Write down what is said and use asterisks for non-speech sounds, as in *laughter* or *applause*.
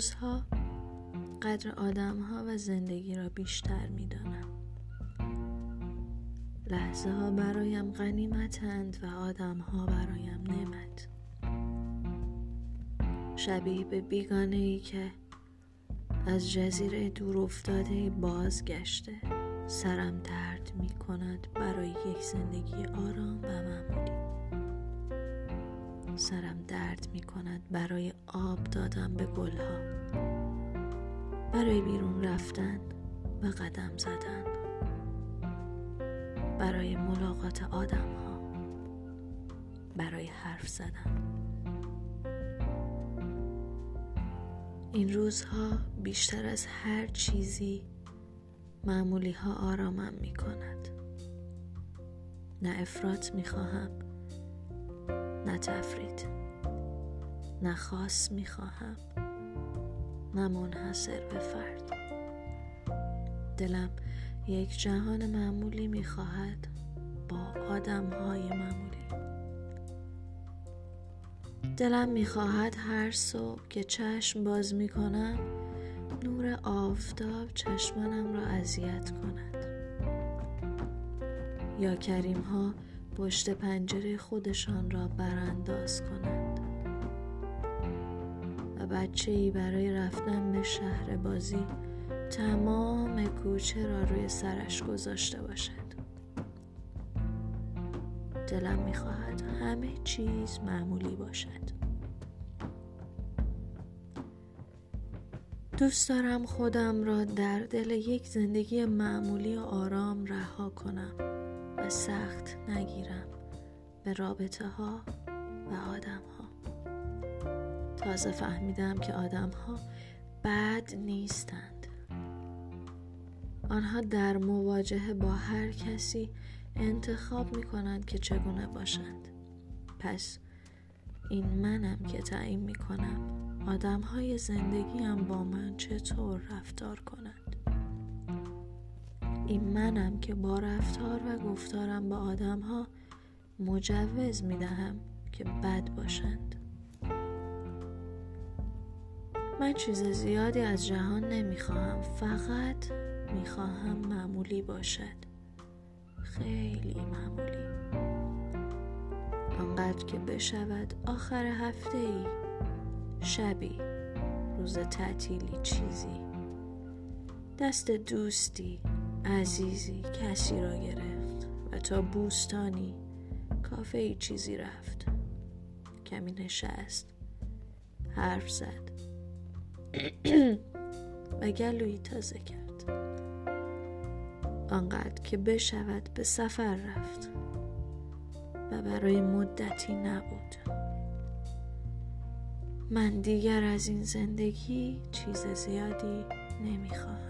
روزها قدر آدم ها و زندگی را بیشتر می دانم. لحظه ها برایم غنیمتند و آدم ها برایم نعمت. شبیه به بیگانه ای که از جزیره دور افتاده بازگشته سرم درد می کند برای یک زندگی آرام و معمولی سرم درد می کند برای آب دادن به گلها. برای بیرون رفتن و قدم زدن. برای ملاقات آدم ها برای حرف زدن. این روزها بیشتر از هر چیزی معمولی ها آرامم می کند. نه افراط می خواهم. نه تفرید. نه خاص می خواهم نه منحصر به فرد. دلم یک جهان معمولی می خواهد با آدم های معمولی. دلم می‌خواهد هر صبح که چشم باز می‌کنم نور آفتاب چشمانم را اذیت کند. یا کریم ها پشت پنجره خودشان را برانداز کنند. و بچه ای برای رفتن به شهر بازی تمام کوچه را روی سرش گذاشته باشد. دلم می‌خواهد همه چیز معمولی باشد. دوست دارم خودم را در دل یک زندگی معمولی و آرام رها کنم. سخت نگیرم به رابطه ها و آدم ها تازه فهمیدم که آدم ها بد نیستند. آنها در مواجهه با هر کسی انتخاب می کنند که چگونه باشند. پس این منم که تعیین می کنم آدم های زندگی هم با من چطور رفتار کنند. این منم که با رفتار و گفتارم با آدم ها مجوز می دهم که بد باشند. من چیز زیادی از جهان نمی خواهم فقط می خواهم معمولی باشد. خیلی معمولی. آنقدر که بشود آخر هفته ای شبی روز تعطیلی چیزی. دست دوستی عزیزی کسی را گرفت و تا بوستانی کافه ای چیزی رفت. کمی نشست حرف زد. *clears throat* و گلویی تازه کرد. آنقدر که بشود به سفر رفت و برای مدتی نبود. من دیگر از این زندگی چیز زیادی نمی‌خواهم.